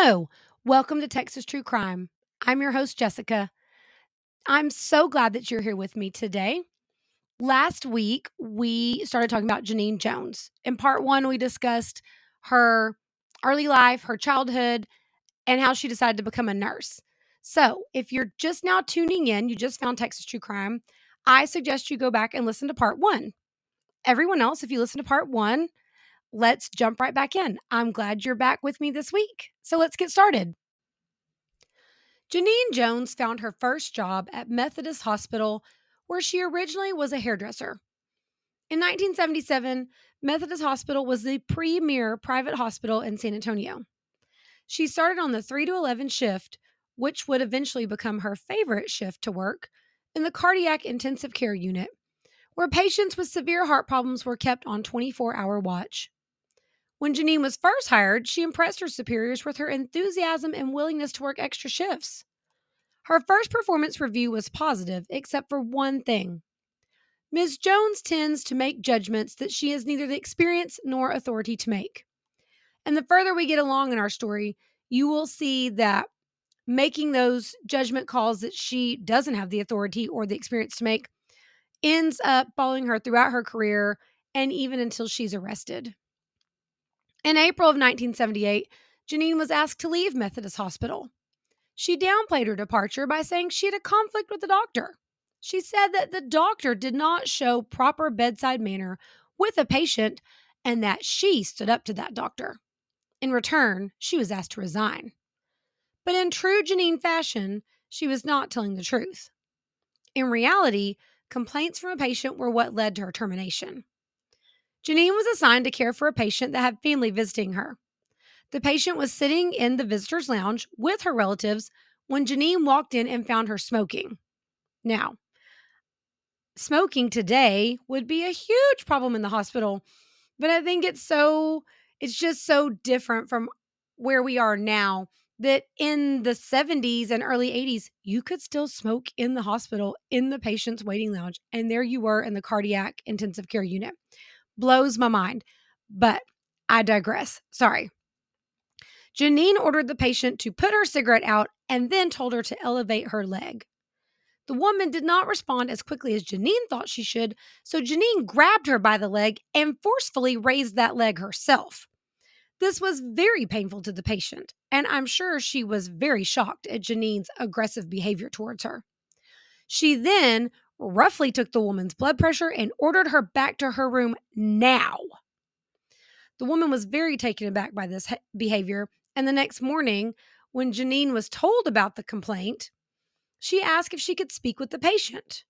Hello, welcome to Texas True Crime. I'm your host, Jessica. I'm so glad that you're here with me today. Last week, we started talking about Genene Jones. In part one, we discussed her early life, her childhood, and how she decided to become a nurse. So, if you're just now tuning in, you just found Texas True Crime, I suggest you go back and listen to part one. Everyone else, if you listen to part one, let's jump right back in. I'm glad you're back with me this week. So, let's get started. Genene Jones found her first job at Methodist Hospital, where she originally was a hairdresser. In 1977, Methodist Hospital was the premier private hospital in San Antonio. She started on the 3 to 11 shift, which would eventually become her favorite shift to work, in the cardiac intensive care unit, where patients with severe heart problems were kept on 24 hour watch. When Genene was first hired, she impressed her superiors with her enthusiasm and willingness to work extra shifts. Her first performance review was positive, except for one thing. Ms. Jones tends to make judgments that she has neither the experience nor authority to make. And the further we get along in our story, you will see that making those judgment calls that she doesn't have the authority or the experience to make ends up following her throughout her career and even until she's arrested. In April of 1978, Genene was asked to leave Methodist Hospital. She downplayed her departure by saying she had a conflict with the doctor. She said that the doctor did not show proper bedside manner with a patient and that she stood up to that doctor. In return, she was asked to resign. But in true Genene fashion, she was not telling the truth. In reality, complaints from a patient were what led to her termination. Genene was assigned to care for a patient that had family visiting her. The patient was sitting in the visitor's lounge with her relatives when Genene walked in and found her smoking. Now, smoking today would be a huge problem in the hospital, but I think it's so, it's just so different from where we are now that in the 70s and early 80s, you could still smoke in the hospital in the patient's waiting lounge. And there you were in the cardiac intensive care unit blows my mind. But I digress. Sorry. Genene ordered the patient to put her cigarette out and then told her to elevate her leg. The woman did not respond as quickly as Genene thought she should, so Genene grabbed her by the leg and forcefully raised that leg herself. This was very painful to the patient, and I'm sure she was very shocked at Genene's aggressive behavior towards her. She then roughly took the woman's blood pressure and ordered her back to her room now. The woman was very taken aback by this behavior, and the next morning, when Genene was told about the complaint, she asked if she could speak with the patient.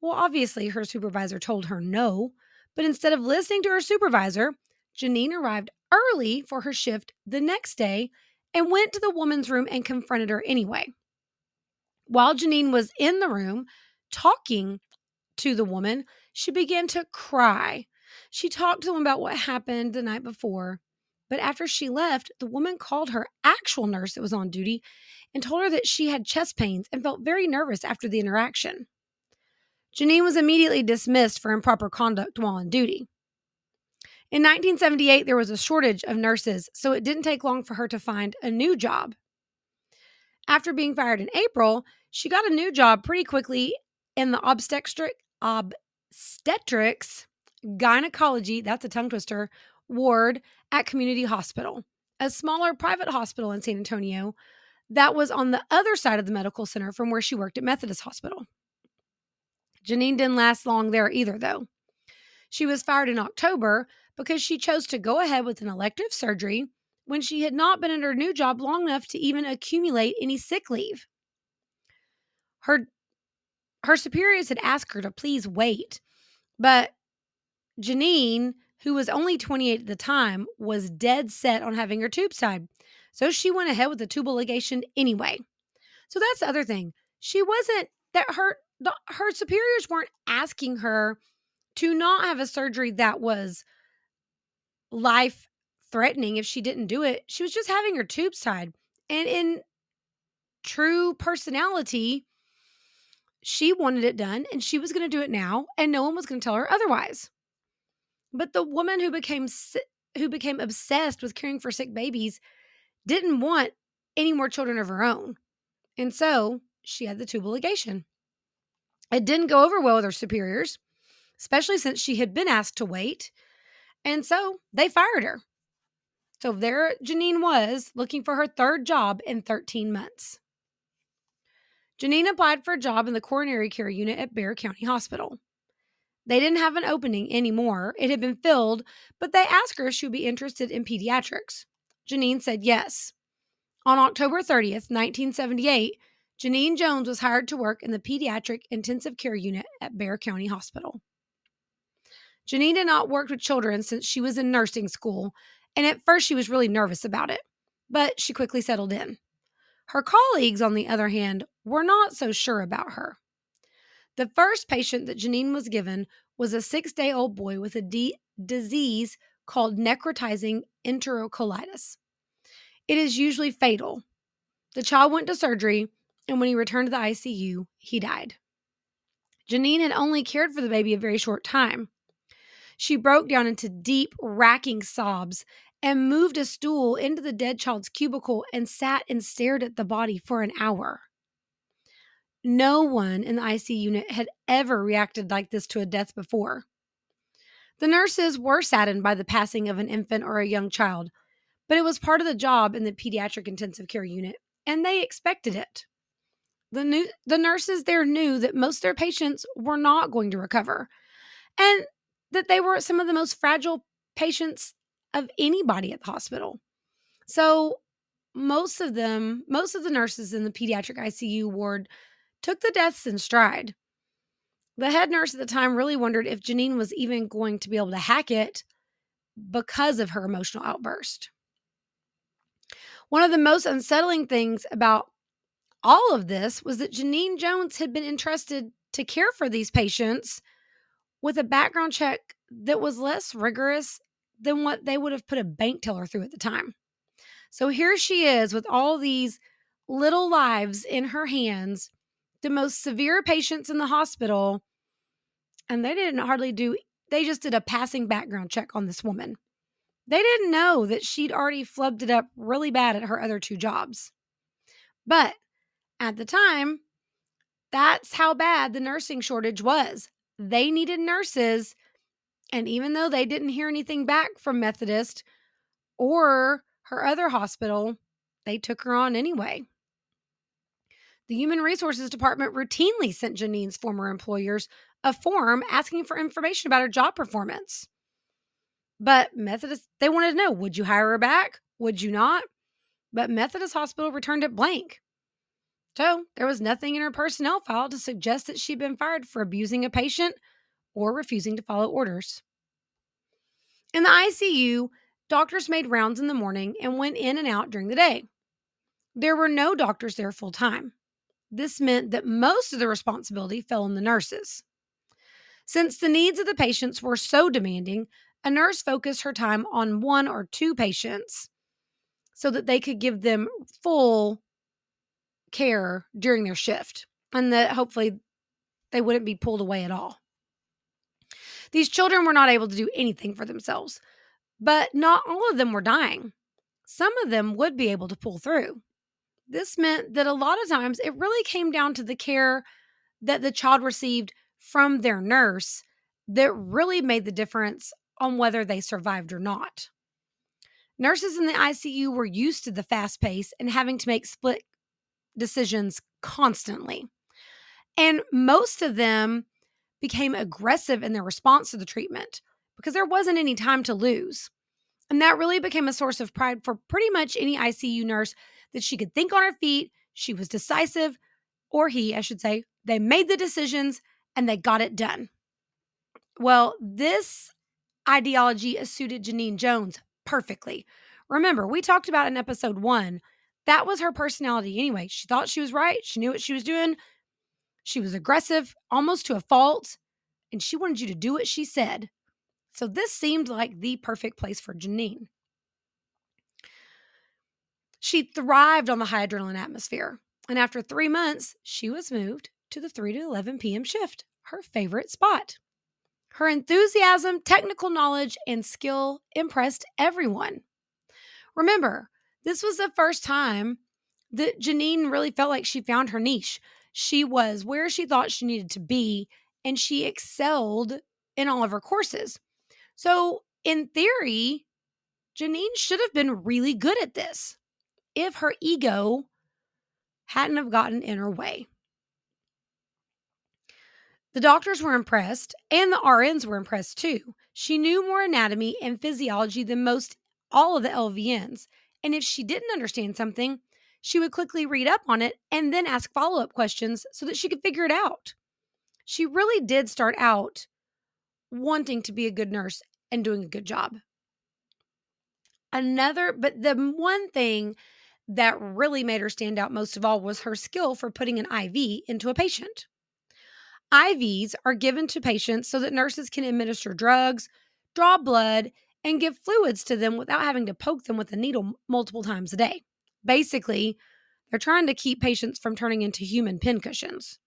Well, obviously, her supervisor told her no, but instead of listening to her supervisor, Genene arrived early for her shift the next day and went to the woman's room and confronted her anyway. While Genene was in the room, talking to the woman, she began to cry. She talked to them about what happened the night before. But after she left, the woman called her actual nurse that was on duty and told her that she had chest pains and felt very nervous after the interaction. Genene was immediately dismissed for improper conduct while on duty. In 1978, there was a shortage of nurses, so it didn't take long for her to find a new job. After being fired in April, she got a new job pretty quickly in the obstetric obstetrics gynecology that's a tongue twister ward at community hospital a smaller private hospital in san antonio that was on the other side of the medical center from where she worked at methodist hospital. Genene didn't last long there either though. She was fired in october because she chose to go ahead with an elective surgery when she had not been in her new job long enough to even accumulate any sick leave. Her her superiors had asked her to please wait. But Genene, who was only 28 at the time, was dead set on having her tubes tied. So she went ahead with the tubal ligation anyway. So that's the other thing. She wasn't that her the, her superiors weren't asking her to not have a surgery that was life threatening if she didn't do it. She was just having her tubes tied. And in true personality, she wanted it done and she was going to do it now and no one was going to tell her otherwise. But the woman who became who became obsessed with caring for sick babies didn't want any more children of her own. And so she had the tubal ligation. It didn't go over well with her superiors, especially since she had been asked to wait. And so they fired her. So there Genene was looking for her third job in 13 months. Genene applied for a job in the coronary care unit at Bexar County Hospital. They didn't have an opening anymore. It had been filled, but they asked her if she would be interested in pediatrics. Genene said yes. On October 30th, 1978, Genene Jones was hired to work in the pediatric intensive care unit at Bexar County Hospital. Genene had not worked with children since she was in nursing school, and at first she was really nervous about it, but she quickly settled in. Her colleagues, on the other hand, were not so sure about her. The first patient that Genene was given was a six day old boy with a d- disease called necrotizing enterocolitis. It is usually fatal. The child went to surgery, and when he returned to the ICU, he died. Genene had only cared for the baby a very short time. She broke down into deep, racking sobs and moved a stool into the dead child's cubicle and sat and stared at the body for an hour. No one in the IC unit had ever reacted like this to a death before. The nurses were saddened by the passing of an infant or a young child, but it was part of the job in the pediatric intensive care unit, and they expected it. The, new, the nurses there knew that most of their patients were not going to recover, and that they were some of the most fragile patients of anybody at the hospital. So, most of them, most of the nurses in the pediatric ICU ward took the deaths in stride. The head nurse at the time really wondered if Genene was even going to be able to hack it because of her emotional outburst. One of the most unsettling things about all of this was that Genene Jones had been entrusted to care for these patients with a background check that was less rigorous than what they would have put a bank teller through at the time. So here she is with all these little lives in her hands, the most severe patients in the hospital, and they didn't hardly do, they just did a passing background check on this woman. They didn't know that she'd already flubbed it up really bad at her other two jobs. But at the time, that's how bad the nursing shortage was. They needed nurses and even though they didn't hear anything back from Methodist or her other hospital, they took her on anyway. The Human Resources Department routinely sent Genene's former employers a form asking for information about her job performance. But Methodist, they wanted to know would you hire her back? Would you not? But Methodist Hospital returned it blank. So there was nothing in her personnel file to suggest that she'd been fired for abusing a patient or refusing to follow orders. In the ICU, doctors made rounds in the morning and went in and out during the day. There were no doctors there full time. This meant that most of the responsibility fell on the nurses. Since the needs of the patients were so demanding, a nurse focused her time on one or two patients so that they could give them full care during their shift and that hopefully they wouldn't be pulled away at all. These children were not able to do anything for themselves, but not all of them were dying. Some of them would be able to pull through. This meant that a lot of times it really came down to the care that the child received from their nurse that really made the difference on whether they survived or not. Nurses in the ICU were used to the fast pace and having to make split decisions constantly. And most of them became aggressive in their response to the treatment because there wasn't any time to lose. And that really became a source of pride for pretty much any ICU nurse that she could think on her feet, she was decisive, or he, I should say, they made the decisions and they got it done. Well, this ideology suited Genene Jones perfectly. Remember, we talked about in episode one, that was her personality anyway. She thought she was right, she knew what she was doing, she was aggressive, almost to a fault, and she wanted you to do what she said. So this seemed like the perfect place for Genene. She thrived on the high adrenaline atmosphere, and after three months, she was moved to the 3 to 11 p.m. shift, her favorite spot. Her enthusiasm, technical knowledge, and skill impressed everyone. Remember, this was the first time that Genene really felt like she found her niche. She was where she thought she needed to be, and she excelled in all of her courses. So, in theory, Genene should have been really good at this if her ego hadn't have gotten in her way. The doctors were impressed, and the RNs were impressed too. She knew more anatomy and physiology than most all of the LVNs. And if she didn't understand something, she would quickly read up on it and then ask follow up questions so that she could figure it out. She really did start out wanting to be a good nurse and doing a good job. Another, but the one thing that really made her stand out most of all was her skill for putting an IV into a patient. IVs are given to patients so that nurses can administer drugs, draw blood, and give fluids to them without having to poke them with a needle multiple times a day. Basically, they're trying to keep patients from turning into human pincushions.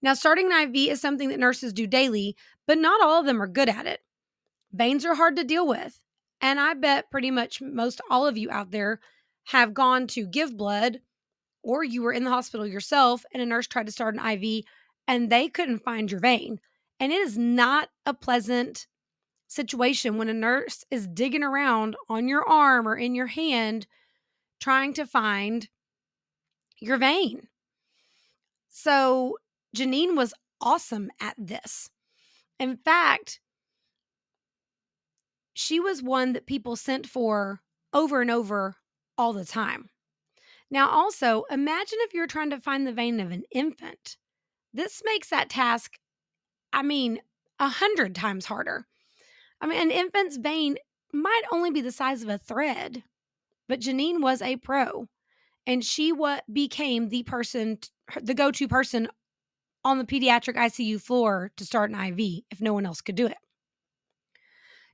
Now, starting an IV is something that nurses do daily, but not all of them are good at it. Veins are hard to deal with, and I bet pretty much most all of you out there have gone to give blood or you were in the hospital yourself and a nurse tried to start an IV and they couldn't find your vein. And it is not a pleasant situation when a nurse is digging around on your arm or in your hand trying to find your vein. So Genene was awesome at this. In fact, she was one that people sent for over and over all the time. Now, also, imagine if you're trying to find the vein of an infant. This makes that task, I mean, a hundred times harder. I mean, an infant's vein might only be the size of a thread, but Genene was a pro, and she what became the person, the go-to person on the pediatric ICU floor to start an IV if no one else could do it.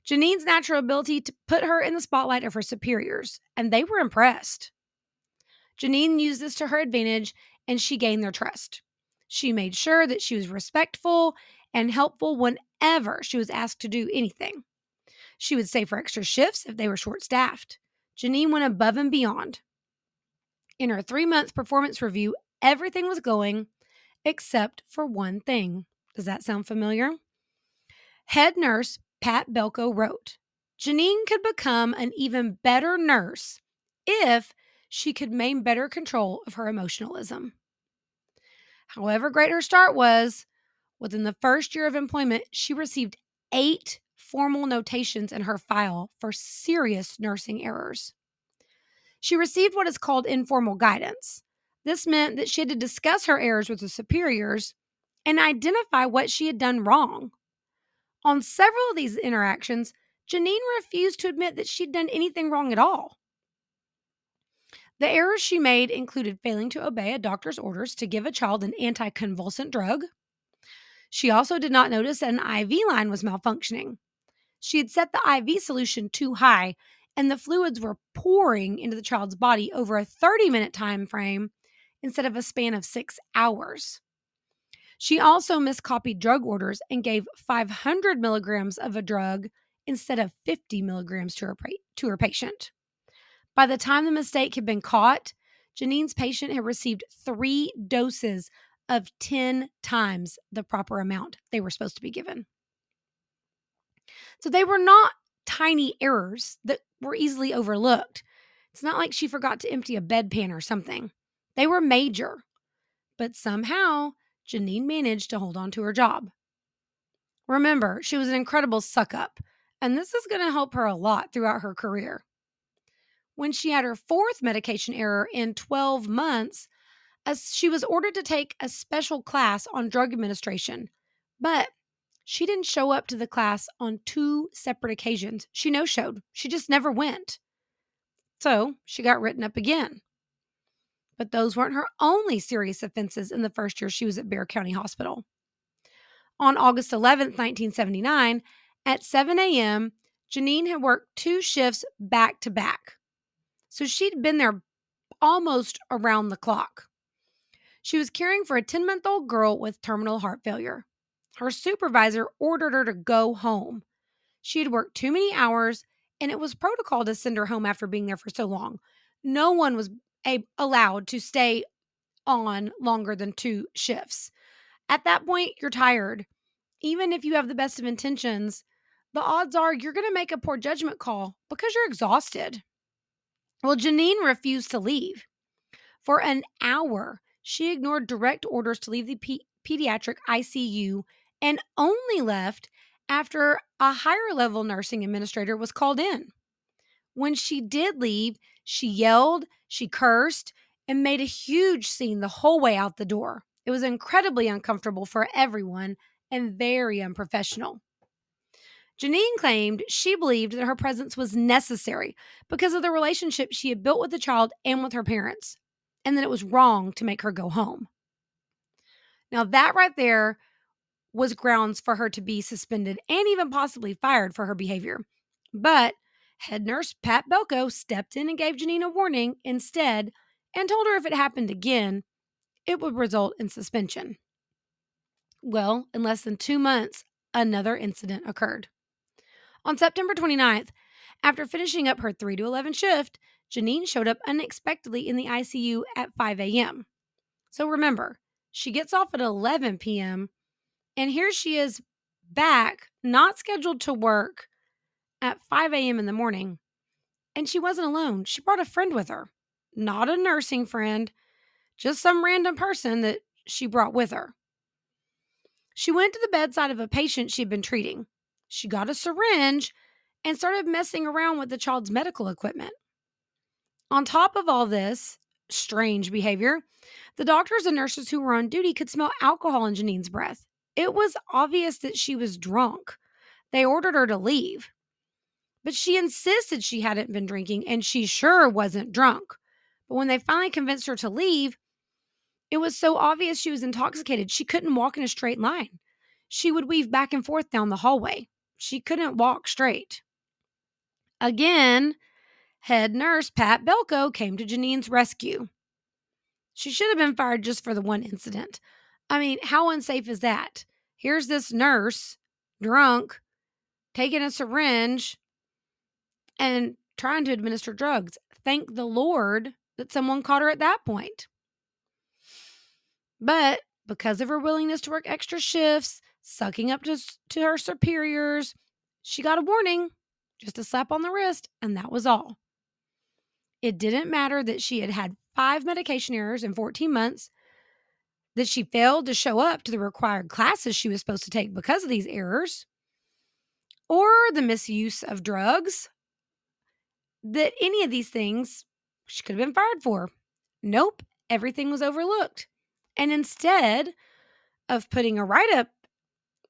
Genene's natural ability to put her in the spotlight of her superiors, and they were impressed. Genene used this to her advantage and she gained their trust. She made sure that she was respectful and helpful whenever she was asked to do anything. She would stay for extra shifts if they were short staffed. Genene went above and beyond. In her three month performance review, everything was going except for one thing. Does that sound familiar? Head nurse Pat Belko wrote Genene could become an even better nurse if she could maintain better control of her emotionalism. However great her start was, within the first year of employment, she received eight formal notations in her file for serious nursing errors. She received what is called informal guidance. This meant that she had to discuss her errors with her superiors and identify what she had done wrong. On several of these interactions, Genene refused to admit that she'd done anything wrong at all. The errors she made included failing to obey a doctor's orders to give a child an anticonvulsant drug. She also did not notice that an IV line was malfunctioning. She had set the IV solution too high, and the fluids were pouring into the child's body over a 30 minute time frame instead of a span of six hours. She also miscopied drug orders and gave 500 milligrams of a drug instead of 50 milligrams to her, to her patient. By the time the mistake had been caught, Genene's patient had received three doses of 10 times the proper amount they were supposed to be given. So they were not tiny errors that were easily overlooked. It's not like she forgot to empty a bedpan or something. They were major. But somehow, Genene managed to hold on to her job. Remember, she was an incredible suck up, and this is going to help her a lot throughout her career when she had her fourth medication error in 12 months, she was ordered to take a special class on drug administration. But she didn't show up to the class on two separate occasions. She no showed, she just never went. So she got written up again. But those weren't her only serious offenses in the first year she was at Bexar County Hospital. On August 11th, 1979, at 7 a.m., Genene had worked two shifts back to back. So she'd been there almost around the clock. She was caring for a 10 month old girl with terminal heart failure. Her supervisor ordered her to go home. She had worked too many hours, and it was protocol to send her home after being there for so long. No one was a- allowed to stay on longer than two shifts. At that point, you're tired. Even if you have the best of intentions, the odds are you're going to make a poor judgment call because you're exhausted. Well, Genene refused to leave. For an hour, she ignored direct orders to leave the pe- pediatric ICU and only left after a higher level nursing administrator was called in. When she did leave, she yelled, she cursed, and made a huge scene the whole way out the door. It was incredibly uncomfortable for everyone and very unprofessional. Genene claimed she believed that her presence was necessary because of the relationship she had built with the child and with her parents, and that it was wrong to make her go home. Now, that right there was grounds for her to be suspended and even possibly fired for her behavior. But head nurse Pat Belko stepped in and gave Genene a warning instead and told her if it happened again, it would result in suspension. Well, in less than two months, another incident occurred. On September 29th, after finishing up her 3 to 11 shift, Genene showed up unexpectedly in the ICU at 5 a.m. So remember, she gets off at 11 p.m., and here she is back, not scheduled to work at 5 a.m. in the morning. And she wasn't alone. She brought a friend with her, not a nursing friend, just some random person that she brought with her. She went to the bedside of a patient she'd been treating. She got a syringe and started messing around with the child's medical equipment. On top of all this strange behavior, the doctors and nurses who were on duty could smell alcohol in Genene's breath. It was obvious that she was drunk. They ordered her to leave. But she insisted she hadn't been drinking and she sure wasn't drunk. But when they finally convinced her to leave, it was so obvious she was intoxicated, she couldn't walk in a straight line. She would weave back and forth down the hallway. She couldn't walk straight. Again, head nurse Pat Belko came to Genene's rescue. She should have been fired just for the one incident. I mean, how unsafe is that? Here's this nurse, drunk, taking a syringe and trying to administer drugs. Thank the Lord that someone caught her at that point. But because of her willingness to work extra shifts, sucking up to, to her superiors, she got a warning, just a slap on the wrist, and that was all. It didn't matter that she had had five medication errors in 14 months, that she failed to show up to the required classes she was supposed to take because of these errors, or the misuse of drugs, that any of these things she could have been fired for. Nope, everything was overlooked. And instead of putting a write up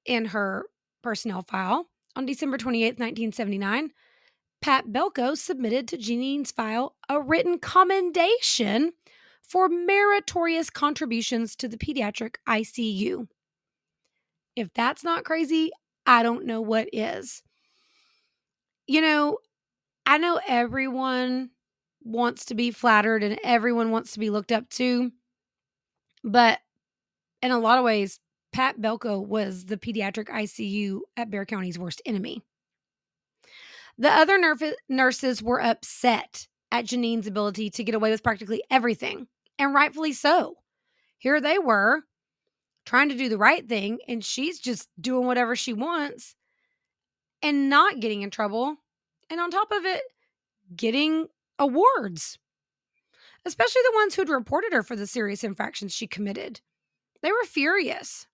in her personnel file on December 28, 1979, Pat Belko submitted to Genene's file a written commendation for meritorious contributions to the pediatric ICU. If that's not crazy, I don't know what is. You know, I know everyone wants to be flattered and everyone wants to be looked up to. But in a lot of ways, Pat Belko was the pediatric ICU at Bexar County's worst enemy. The other nerf- nurses were upset at Genene's ability to get away with practically everything, and rightfully so. Here they were trying to do the right thing, and she's just doing whatever she wants and not getting in trouble. And on top of it, getting awards especially the ones who'd reported her for the serious infractions she committed. They were furious.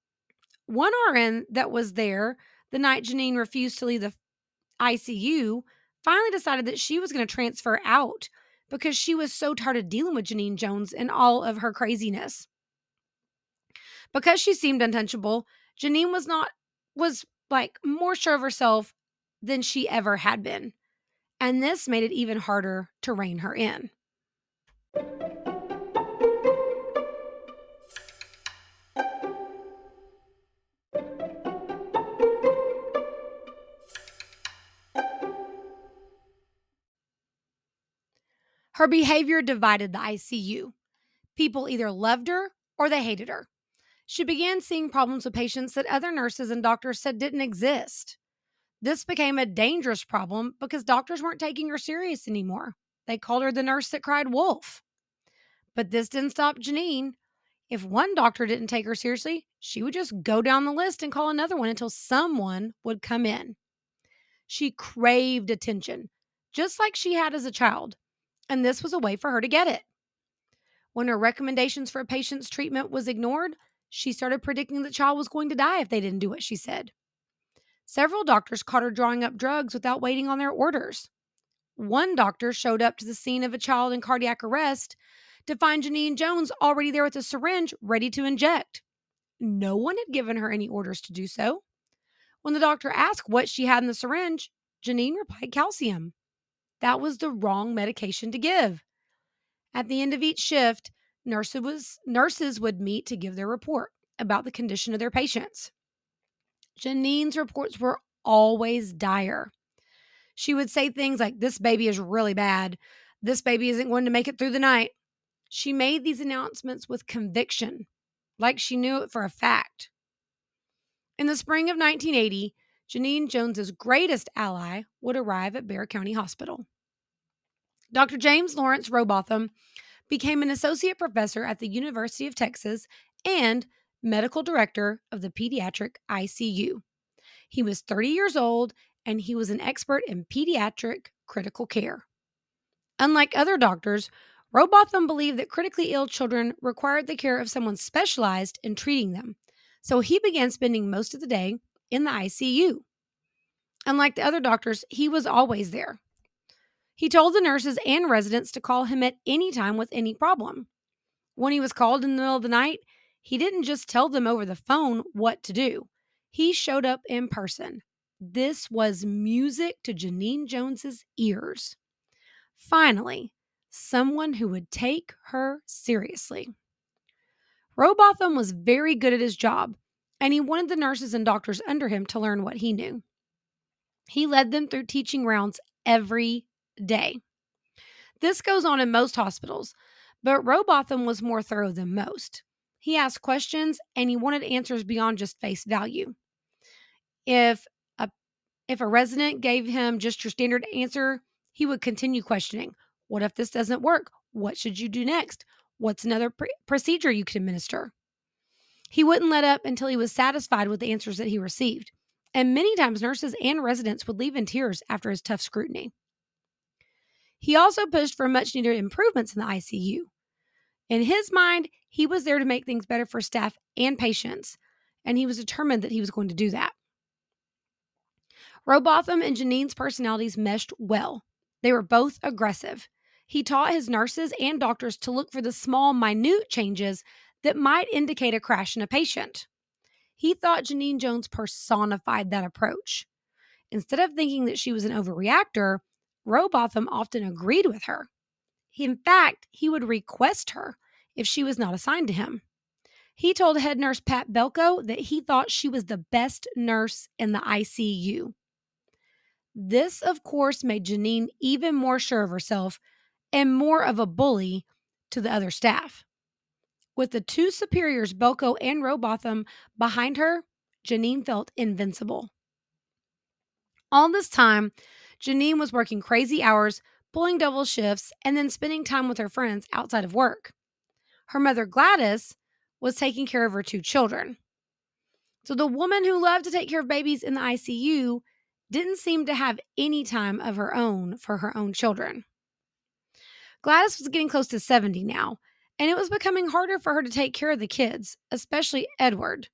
One RN that was there the night Genene refused to leave the ICU finally decided that she was going to transfer out because she was so tired of dealing with Genene Jones and all of her craziness. Because she seemed untouchable, Genene was not, was like more sure of herself than she ever had been. And this made it even harder to rein her in. Her behavior divided the ICU. People either loved her or they hated her. She began seeing problems with patients that other nurses and doctors said didn't exist. This became a dangerous problem because doctors weren't taking her serious anymore. They called her the nurse that cried wolf. But this didn't stop Genene. If one doctor didn't take her seriously, she would just go down the list and call another one until someone would come in. She craved attention, just like she had as a child, and this was a way for her to get it. When her recommendations for a patient's treatment was ignored, she started predicting the child was going to die if they didn't do what she said. Several doctors caught her drawing up drugs without waiting on their orders. One doctor showed up to the scene of a child in cardiac arrest to find Genene Jones already there with a syringe ready to inject. No one had given her any orders to do so. When the doctor asked what she had in the syringe, Genene replied calcium. That was the wrong medication to give. At the end of each shift, nurses, was, nurses would meet to give their report about the condition of their patients. Genene's reports were always dire. She would say things like, This baby is really bad. This baby isn't going to make it through the night. She made these announcements with conviction, like she knew it for a fact. In the spring of 1980, Genene Jones's greatest ally would arrive at Bexar County Hospital. Dr. James Lawrence Robotham became an associate professor at the University of Texas and medical director of the pediatric ICU. He was 30 years old and he was an expert in pediatric critical care. Unlike other doctors, Robotham believed that critically ill children required the care of someone specialized in treating them, so he began spending most of the day in the ICU. Unlike the other doctors, he was always there. He told the nurses and residents to call him at any time with any problem. When he was called in the middle of the night, he didn't just tell them over the phone what to do. He showed up in person. This was music to Genene Jones's ears. Finally, someone who would take her seriously. Robotham was very good at his job, and he wanted the nurses and doctors under him to learn what he knew. He led them through teaching rounds every day. This goes on in most hospitals, but Robotham was more thorough than most. He asked questions and he wanted answers beyond just face value. If a if a resident gave him just your standard answer, he would continue questioning. What if this doesn't work? What should you do next? What's another pr- procedure you could administer? He wouldn't let up until he was satisfied with the answers that he received. And many times, nurses and residents would leave in tears after his tough scrutiny. He also pushed for much needed improvements in the ICU. In his mind, he was there to make things better for staff and patients, and he was determined that he was going to do that. Robotham and Genene's personalities meshed well. They were both aggressive. He taught his nurses and doctors to look for the small, minute changes that might indicate a crash in a patient. He thought Genene Jones personified that approach. Instead of thinking that she was an overreactor, Robotham often agreed with her. In fact, he would request her if she was not assigned to him. He told head nurse Pat Belko that he thought she was the best nurse in the ICU. This, of course, made Genene even more sure of herself and more of a bully to the other staff. With the two superiors, Belko and Robotham, behind her, Genene felt invincible. All this time, Genene was working crazy hours, pulling double shifts, and then spending time with her friends outside of work. Her mother, Gladys, was taking care of her two children. So the woman who loved to take care of babies in the ICU didn't seem to have any time of her own for her own children. Gladys was getting close to 70 now, and it was becoming harder for her to take care of the kids, especially Edward.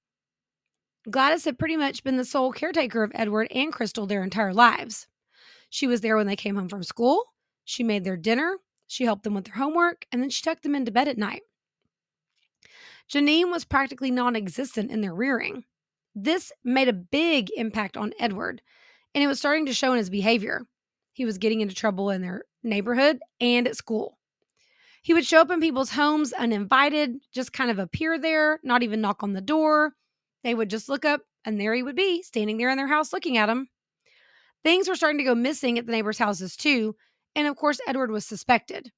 Gladys had pretty much been the sole caretaker of Edward and Crystal their entire lives. She was there when they came home from school. She made their dinner. She helped them with their homework, and then she tucked them into bed at night. Genene was practically non existent in their rearing. This made a big impact on Edward, and it was starting to show in his behavior. He was getting into trouble in their neighborhood and at school. He would show up in people's homes uninvited, just kind of appear there, not even knock on the door. They would just look up, and there he would be, standing there in their house looking at them. Things were starting to go missing at the neighbors' houses too, and of course, Edward was suspected.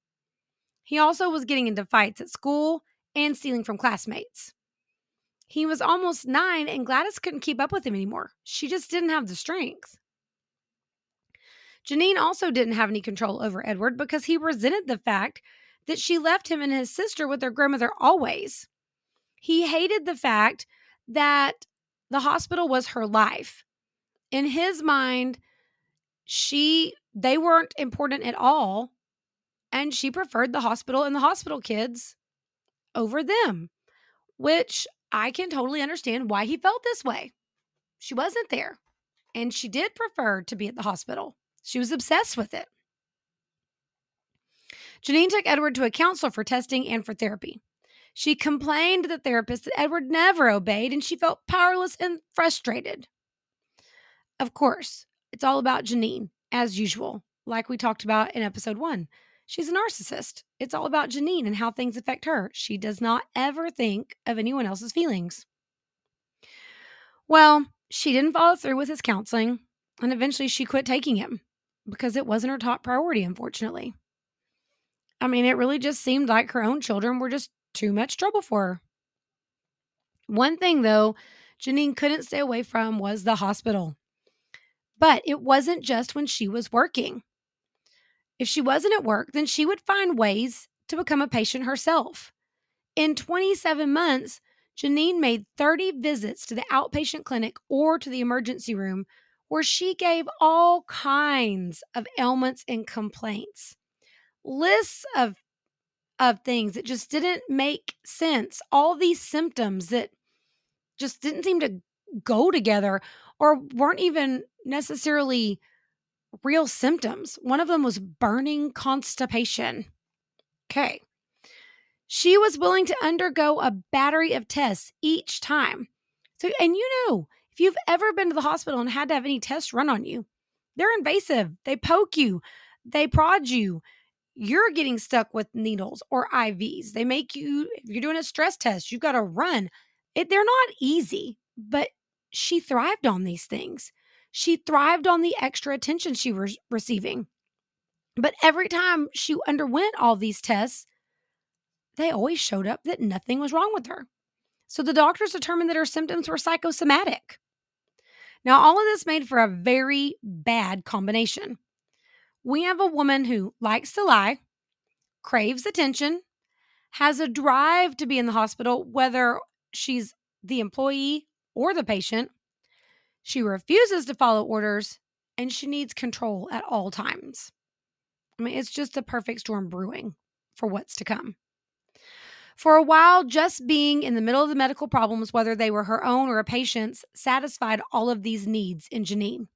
He also was getting into fights at school and stealing from classmates. He was almost nine, and Gladys couldn't keep up with him anymore. She just didn't have the strength. Genene also didn't have any control over Edward because he resented the fact that she left him and his sister with their grandmother always. He hated the fact that the hospital was her life. In his mind, she they weren't important at all and she preferred the hospital and the hospital kids over them, which I can totally understand why he felt this way. She wasn't there and she did prefer to be at the hospital. She was obsessed with it. Genene took Edward to a counselor for testing and for therapy. She complained to the therapist that Edward never obeyed and she felt powerless and frustrated. Of course, it's all about Genene, as usual, like we talked about in episode one. She's a narcissist. It's all about Genene and how things affect her. She does not ever think of anyone else's feelings. Well, she didn't follow through with his counseling, and eventually she quit taking him because it wasn't her top priority, unfortunately. I mean, it really just seemed like her own children were just too much trouble for her. One thing, though, Genene couldn't stay away from was the hospital. But it wasn't just when she was working. If she wasn't at work, then she would find ways to become a patient herself. In 27 months, Genene made 30 visits to the outpatient clinic or to the emergency room where she gave all kinds of ailments and complaints. Lists of of things that just didn't make sense. All these symptoms that just didn't seem to go together or weren't even necessarily real symptoms. One of them was burning constipation. Okay. She was willing to undergo a battery of tests each time. So, and you know, if you've ever been to the hospital and had to have any tests run on you, they're invasive. They poke you, they prod you. You're getting stuck with needles or IVs. They make you, if you're doing a stress test, you've got to run. It, they're not easy, but she thrived on these things. She thrived on the extra attention she was receiving. But every time she underwent all these tests, they always showed up that nothing was wrong with her. So the doctors determined that her symptoms were psychosomatic. Now, all of this made for a very bad combination. We have a woman who likes to lie, craves attention, has a drive to be in the hospital, whether she's the employee or the patient, she refuses to follow orders and she needs control at all times. I mean, it's just the perfect storm brewing for what's to come. For a while, just being in the middle of the medical problems, whether they were her own or a patient's, satisfied all of these needs in Genene.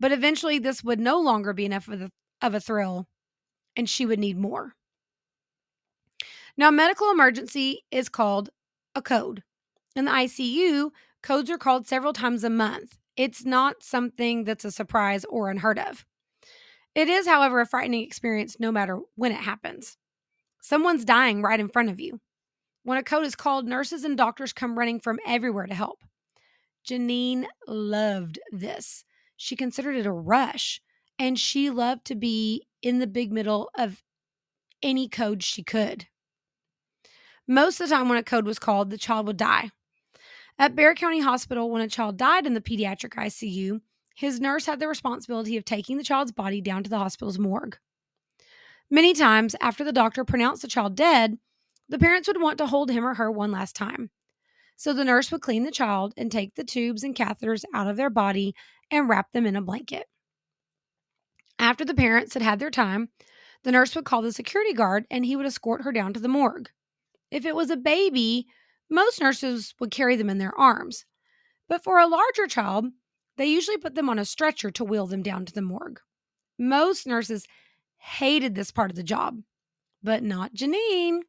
But eventually, this would no longer be enough of, a thrill, and she would need more. Now, medical emergency is called a code. In the ICU, Codes are called several times a month. It's not something that's a surprise or unheard of. It is, however, a frightening experience no matter when it happens. Someone's dying right in front of you. When a code is called, nurses and doctors come running from everywhere to help. Genene loved this. She considered it a rush, and she loved to be in the big middle of any code she could. Most of the time, when a code was called, the child would die. At Bexar County Hospital, when a child died in the pediatric ICU, his nurse had the responsibility of taking the child's body down to the hospital's morgue. Many times, after the doctor pronounced the child dead, the parents would want to hold him or her one last time. So the nurse would clean the child and take the tubes and catheters out of their body and wrap them in a blanket. After the parents had had their time, the nurse would call the security guard and he would escort her down to the morgue. If it was a baby, most nurses would carry them in their arms, but for a larger child, they usually put them on a stretcher to wheel them down to the morgue. Most nurses hated this part of the job, but not Genene.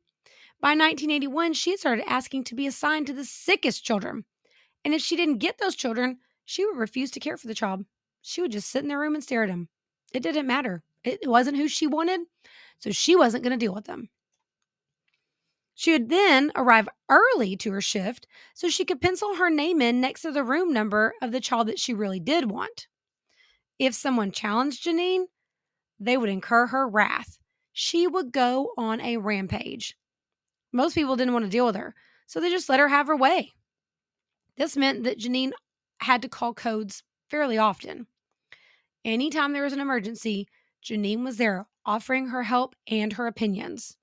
By 1981, she started asking to be assigned to the sickest children. And if she didn't get those children, she would refuse to care for the child. She would just sit in their room and stare at them. It didn't matter. It wasn't who she wanted, so she wasn't going to deal with them. She would then arrive early to her shift so she could pencil her name in next to the room number of the child that she really did want. If someone challenged Genene, they would incur her wrath. She would go on a rampage. Most people didn't want to deal with her, so they just let her have her way. This meant that Genene had to call codes fairly often. Anytime there was an emergency, Genene was there offering her help and her opinions.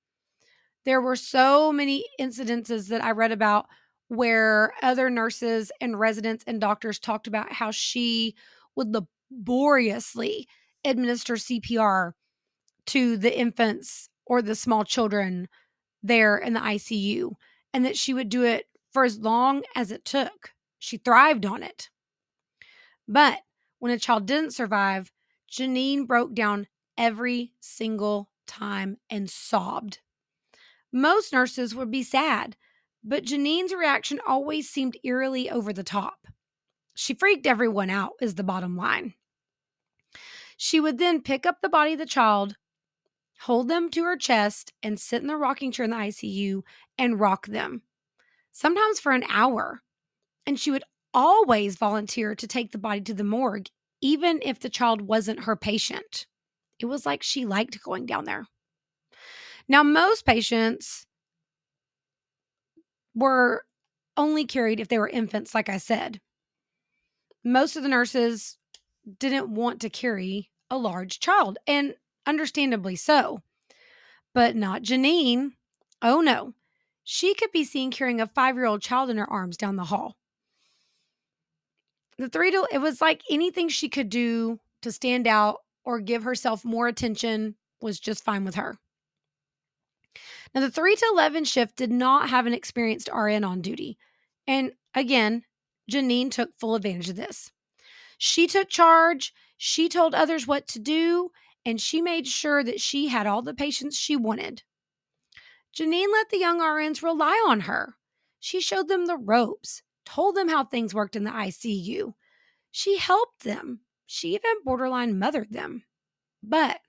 There were so many incidences that I read about where other nurses and residents and doctors talked about how she would laboriously administer CPR to the infants or the small children there in the ICU, and that she would do it for as long as it took. She thrived on it. But when a child didn't survive, Genene broke down every single time and sobbed. Most nurses would be sad, but Genene's reaction always seemed eerily over the top. She freaked everyone out, is the bottom line. She would then pick up the body of the child, hold them to her chest, and sit in the rocking chair in the ICU and rock them, sometimes for an hour. And she would always volunteer to take the body to the morgue, even if the child wasn't her patient. It was like she liked going down there. Now, most patients were only carried if they were infants, like I said. Most of the nurses didn't want to carry a large child, and understandably so. But not Genene. Oh no. She could be seen carrying a five year old child in her arms down the hall. The three to, it was like anything she could do to stand out or give herself more attention was just fine with her. Now, the 3 to 11 shift did not have an experienced RN on duty. And again, Genene took full advantage of this. She took charge, she told others what to do, and she made sure that she had all the patients she wanted. Genene let the young RNs rely on her. She showed them the ropes, told them how things worked in the ICU. She helped them. She even borderline mothered them. But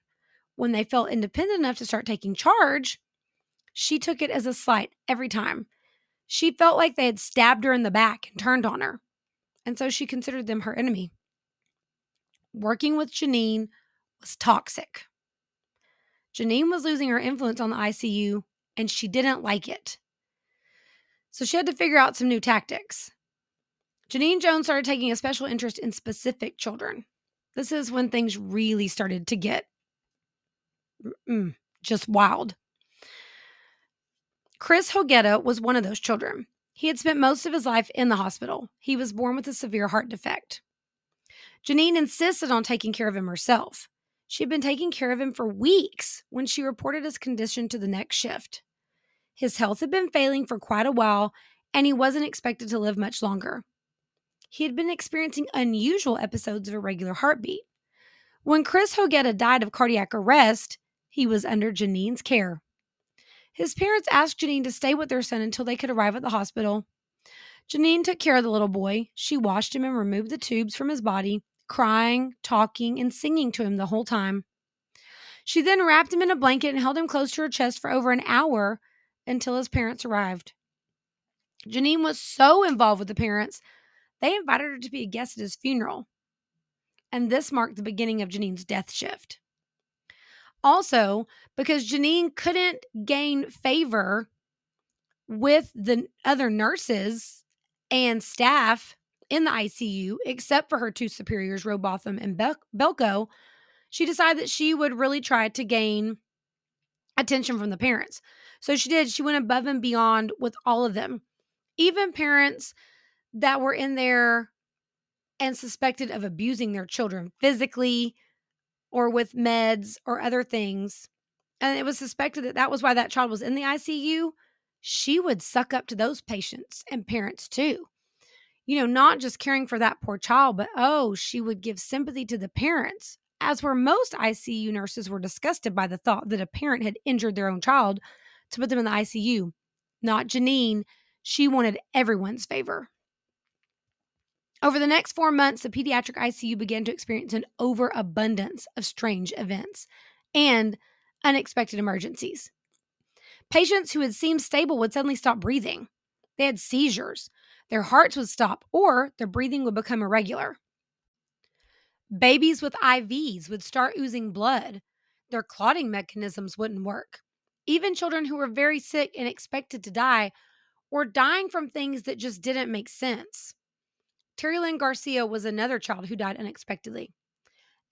when they felt independent enough to start taking charge, she took it as a slight every time. She felt like they had stabbed her in the back and turned on her. And so she considered them her enemy. Working with Genene was toxic. Genene was losing her influence on the ICU and she didn't like it. So she had to figure out some new tactics. Genene Jones started taking a special interest in specific children. This is when things really started to get mm, just wild. Chris Hogeta was one of those children. He had spent most of his life in the hospital. He was born with a severe heart defect. Genene insisted on taking care of him herself. She had been taking care of him for weeks when she reported his condition to the next shift. His health had been failing for quite a while, and he wasn't expected to live much longer he had been experiencing unusual episodes of irregular heartbeat. When Chris Hogeta died of cardiac arrest, he was under Genene's care. His parents asked Genene to stay with their son until they could arrive at the hospital. Genene took care of the little boy. She washed him and removed the tubes from his body, crying, talking, and singing to him the whole time. She then wrapped him in a blanket and held him close to her chest for over an hour until his parents arrived. Genene was so involved with the parents they invited her to be a guest at his funeral. And this marked the beginning of Genene's death shift. Also, because Genene couldn't gain favor with the other nurses and staff in the ICU, except for her two superiors, Robotham and Bel- Belko, she decided that she would really try to gain attention from the parents. So she did. She went above and beyond with all of them, even parents that were in there and suspected of abusing their children physically or with meds or other things. And it was suspected that that was why that child was in the ICU. She would suck up to those patients and parents too. You know, not just caring for that poor child, but oh, she would give sympathy to the parents, as were most ICU nurses were disgusted by the thought that a parent had injured their own child to put them in the ICU. Not Genene. She wanted everyone's favor. Over the next four months, the pediatric ICU began to experience an overabundance of strange events and unexpected emergencies. Patients who had seemed stable would suddenly stop breathing. They had seizures. Their hearts would stop, or their breathing would become irregular. Babies with IVs would start oozing blood. Their clotting mechanisms wouldn't work. Even children who were very sick and expected to die were dying from things that just didn't make sense. Terry Lynn Garcia was another child who died unexpectedly.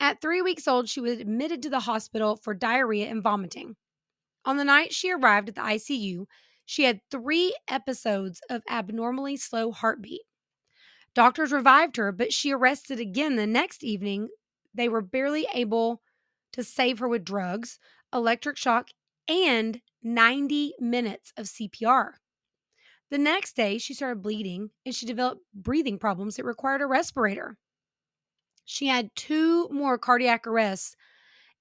At three weeks old, she was admitted to the hospital for diarrhea and vomiting. On the night she arrived at the ICU, she had three episodes of abnormally slow heartbeat. Doctors revived her, but she arrested again the next evening. They were barely able to save her with drugs, electric shock, and 90 minutes of CPR. The next day, she started bleeding and she developed breathing problems that required a respirator. She had two more cardiac arrests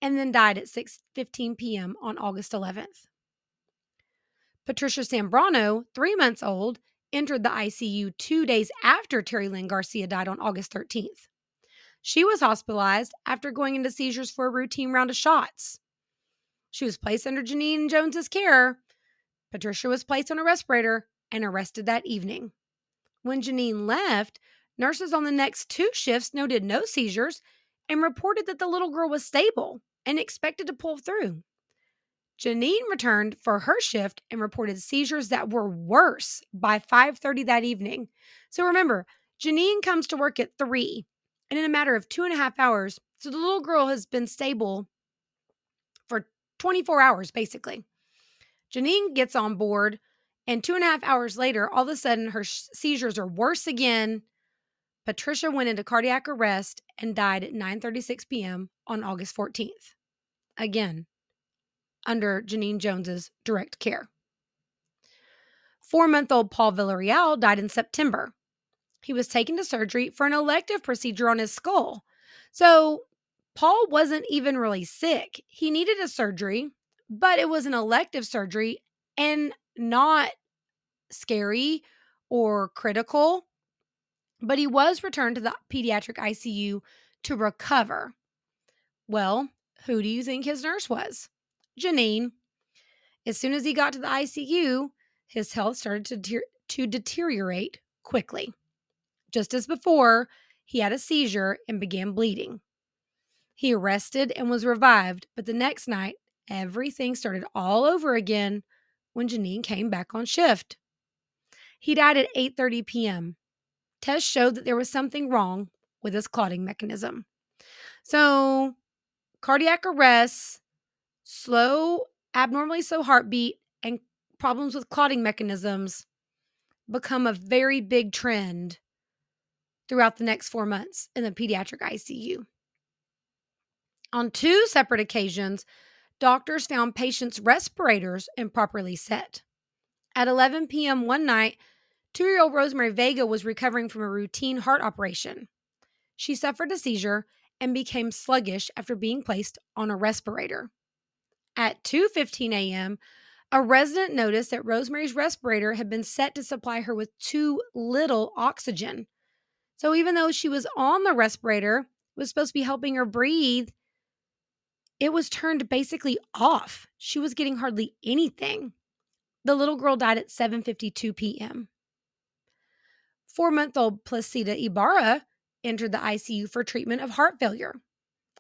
and then died at 6:15 p.m. on August 11th. Patricia Sambrano, 3 months old, entered the ICU 2 days after Terry Lynn Garcia died on August 13th. She was hospitalized after going into seizures for a routine round of shots. She was placed under Genene Jones's care. Patricia was placed on a respirator and arrested that evening. When Genene left, nurses on the next two shifts noted no seizures and reported that the little girl was stable and expected to pull through. Genene returned for her shift and reported seizures that were worse by 5:30 that evening. So remember, Genene comes to work at three, and in a matter of two and a half hours, so the little girl has been stable for 24 hours, basically. Genene gets on board, and two and a half hours later, all of a sudden, her seizures are worse again. Patricia went into cardiac arrest and died at 9:36 p.m. on August 14th. Again, under Genene Jones's direct care. Four-month-old Paul Villarreal died in September. He was taken to surgery for an elective procedure on his skull. So, Paul wasn't even really sick. He needed a surgery, but it was an elective surgery and not scary or critical. But he was returned to the pediatric ICU to recover. Well, who do you think his nurse was? Genene. As soon as he got to the ICU, his health started to, to deteriorate quickly. Just as before, he had a seizure and began bleeding. He arrested and was revived, but the next night, everything started all over again when Genene came back on shift. He died at 8:30 p.m. Tests showed that there was something wrong with his clotting mechanism. So, cardiac arrests, slow, abnormally slow heartbeat, and problems with clotting mechanisms become a very big trend throughout the next four months in the pediatric ICU. On two separate occasions, doctors found patients' respirators improperly set. At 11 p.m. one night, two year old Rosemary Vega was recovering from a routine heart operation. She suffered a seizure and became sluggish after being placed on a respirator. At 2:15 a.m., a resident noticed that Rosemary's respirator had been set to supply her with too little oxygen. So even though she was on the respirator, was supposed to be helping her breathe, it was turned basically off. She was getting hardly anything. The little girl died at 7:52 p.m. 4-month-old Placida Ibarra entered the ICU for treatment of heart failure.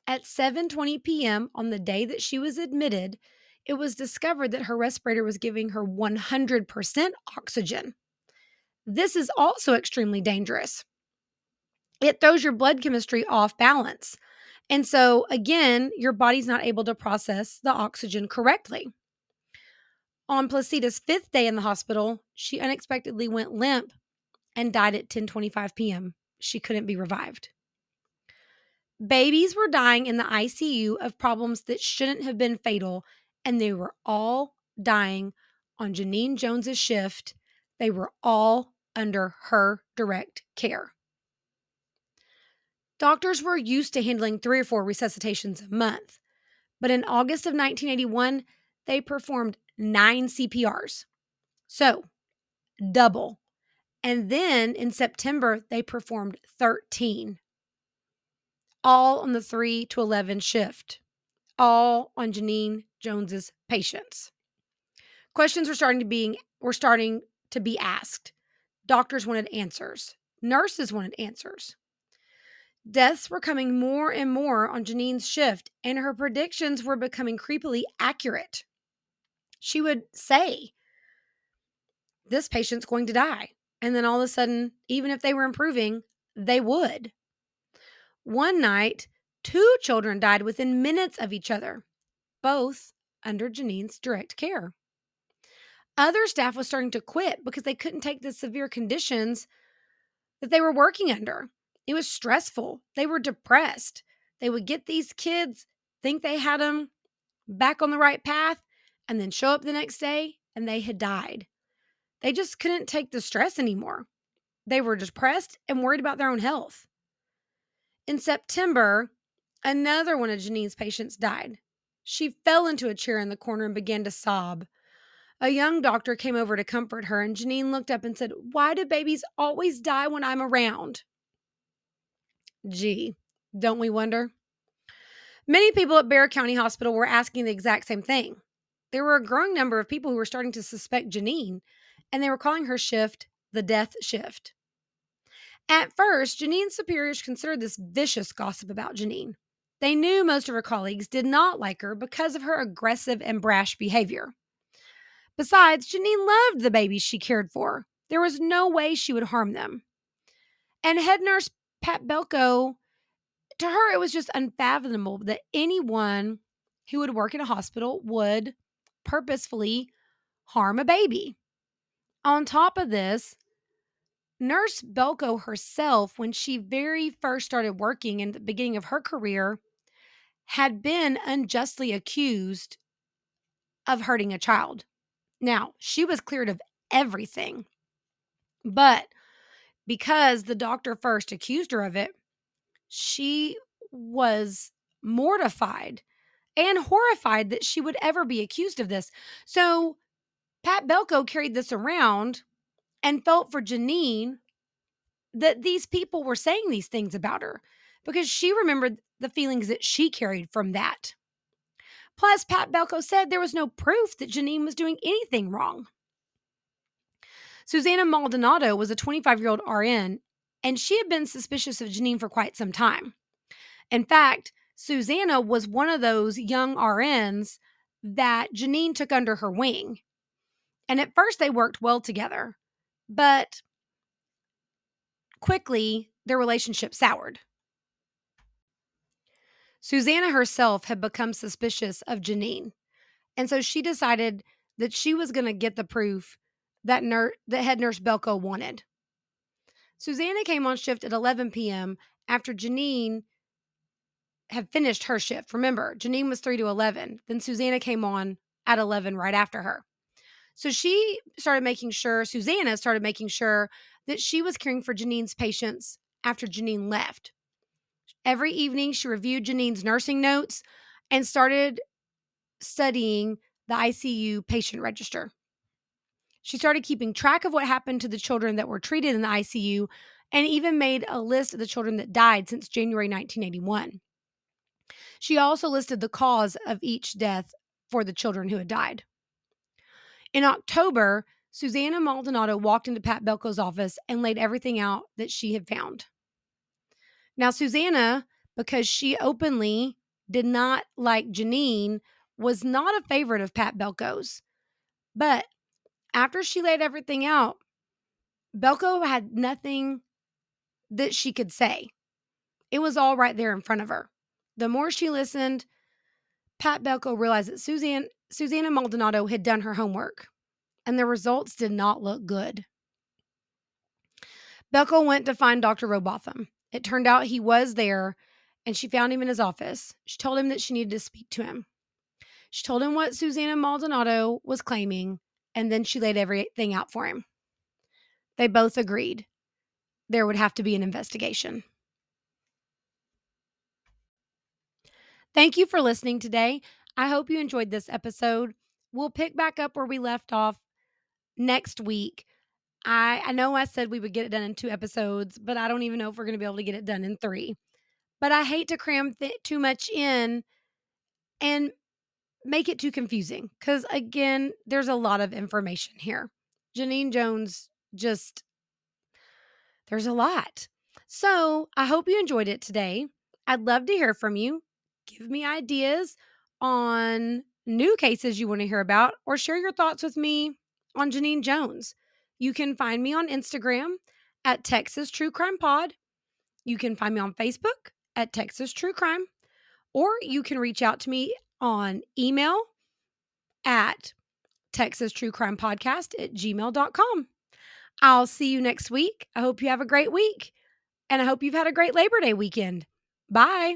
At 7:20 p.m. on the day that she was admitted, it was discovered that her respirator was giving her 100% oxygen. This is also extremely dangerous. It throws your blood chemistry off balance. And so, again, your body's not able to process the oxygen correctly. On Placida's fifth day in the hospital, she unexpectedly went limp and died at 10:25 p.m. She couldn't be revived. Babies were dying in the ICU of problems that shouldn't have been fatal, and they were all dying on Genene Jones's shift. They were all under her direct care. Doctors were used to handling three or four resuscitations a month, but in August of 1981, they performed nine CPRs. So, double. And then in September, they performed 13, all on the 3 to 11 shift, all on Genene Jones's patients. Questions were starting to being were starting to be asked. Doctors wanted answers. Nurses wanted answers. Deaths were coming more and more on Genene's shift, and her predictions were becoming creepily accurate. She would say, This patient's going to die. And then all of a sudden, even if they were improving, they would. One night, two children died within minutes of each other, both under Genene's direct care. Other staff was starting to quit because they couldn't take the severe conditions that they were working under. It was stressful. They were depressed. They would get these kids, think they had them back on the right path, and then show up the next day and they had died. They just couldn't take the stress anymore. They were depressed and worried about their own health. In September, another one of Genene's patients died. She fell into a chair in the corner and began to sob. A young doctor came over to comfort her, and Genene looked up and said, Why do babies always die when I'm around? Gee, don't we wonder? Many people at Bexar County Hospital were asking the exact same thing. There were a growing number of people who were starting to suspect Genene, and they were calling her shift the death shift. At first, Genene's superiors considered this vicious gossip about Genene. They knew most of her colleagues did not like her because of her aggressive and brash behavior. Besides, Genene loved the babies she cared for. There was no way she would harm them. And head nurse Pat Belko, to her, it was just unfathomable that anyone who would work in a hospital would purposefully harm a baby. On top of this, Nurse Belko herself, when she very first started working in the beginning of her career, had been unjustly accused of hurting a child. Now, she was cleared of everything, but because the doctor first accused her of it, she was mortified and horrified that she would ever be accused of this. So, Pat Belko carried this around and felt for Genene that these people were saying these things about her because she remembered the feelings that she carried from that. Plus, Pat Belko said there was no proof that Genene was doing anything wrong. Susanna Maldonado was a 25 year old RN, and she had been suspicious of Genene for quite some time. In fact, Susanna was one of those young RNs that Genene took under her wing. And at first, they worked well together. But quickly, their relationship soured. Susanna herself had become suspicious of Genene. And so she decided that she was going to get the proof that, ner- that head nurse Belko wanted. Susanna came on shift at 11 p.m. after Genene had finished her shift. Remember, Genene was 3 to 11. Then Susanna came on at 11 right after her. So she started making sure, Susanna started making sure that she was caring for Genene's patients after Genene left. Every evening, she reviewed Genene's nursing notes and started studying the ICU patient register. She started keeping track of what happened to the children that were treated in the ICU and even made a list of the children that died since January 1981. She also listed the cause of each death for the children who had died. In October, Susanna Maldonado walked into Pat Belko's office and laid everything out that she had found. Now, Susanna, because she openly did not like Genene, was not a favorite of Pat Belko's. But after she laid everything out, Belko had nothing that she could say. It was all right there in front of her. The more she listened, Pat Belko realized that Suzanne Susanna Maldonado had done her homework, and the results did not look good. Belko went to find Dr. Robotham. It turned out he was there, and she found him in his office. She told him that she needed to speak to him. She told him what Susanna Maldonado was claiming, and then she laid everything out for him. They both agreed there would have to be an investigation. Thank you for listening today. I hope you enjoyed this episode. We'll pick back up where we left off next week. I I know I said we would get it done in two episodes, but I don't even know if we're going to be able to get it done in 3. But I hate to cram th- too much in and make it too confusing cuz again, there's a lot of information here. Genene Jones just there's a lot. So, I hope you enjoyed it today. I'd love to hear from you. Give me ideas on new cases you want to hear about or share your thoughts with me on Genene Jones. You can find me on Instagram at Texas True Crime Pod. You can find me on Facebook at Texas True Crime, or you can reach out to me on email at Texas True Crime Podcast at gmail.com. I'll see you next week. I hope you have a great week and I hope you've had a great Labor Day weekend. Bye.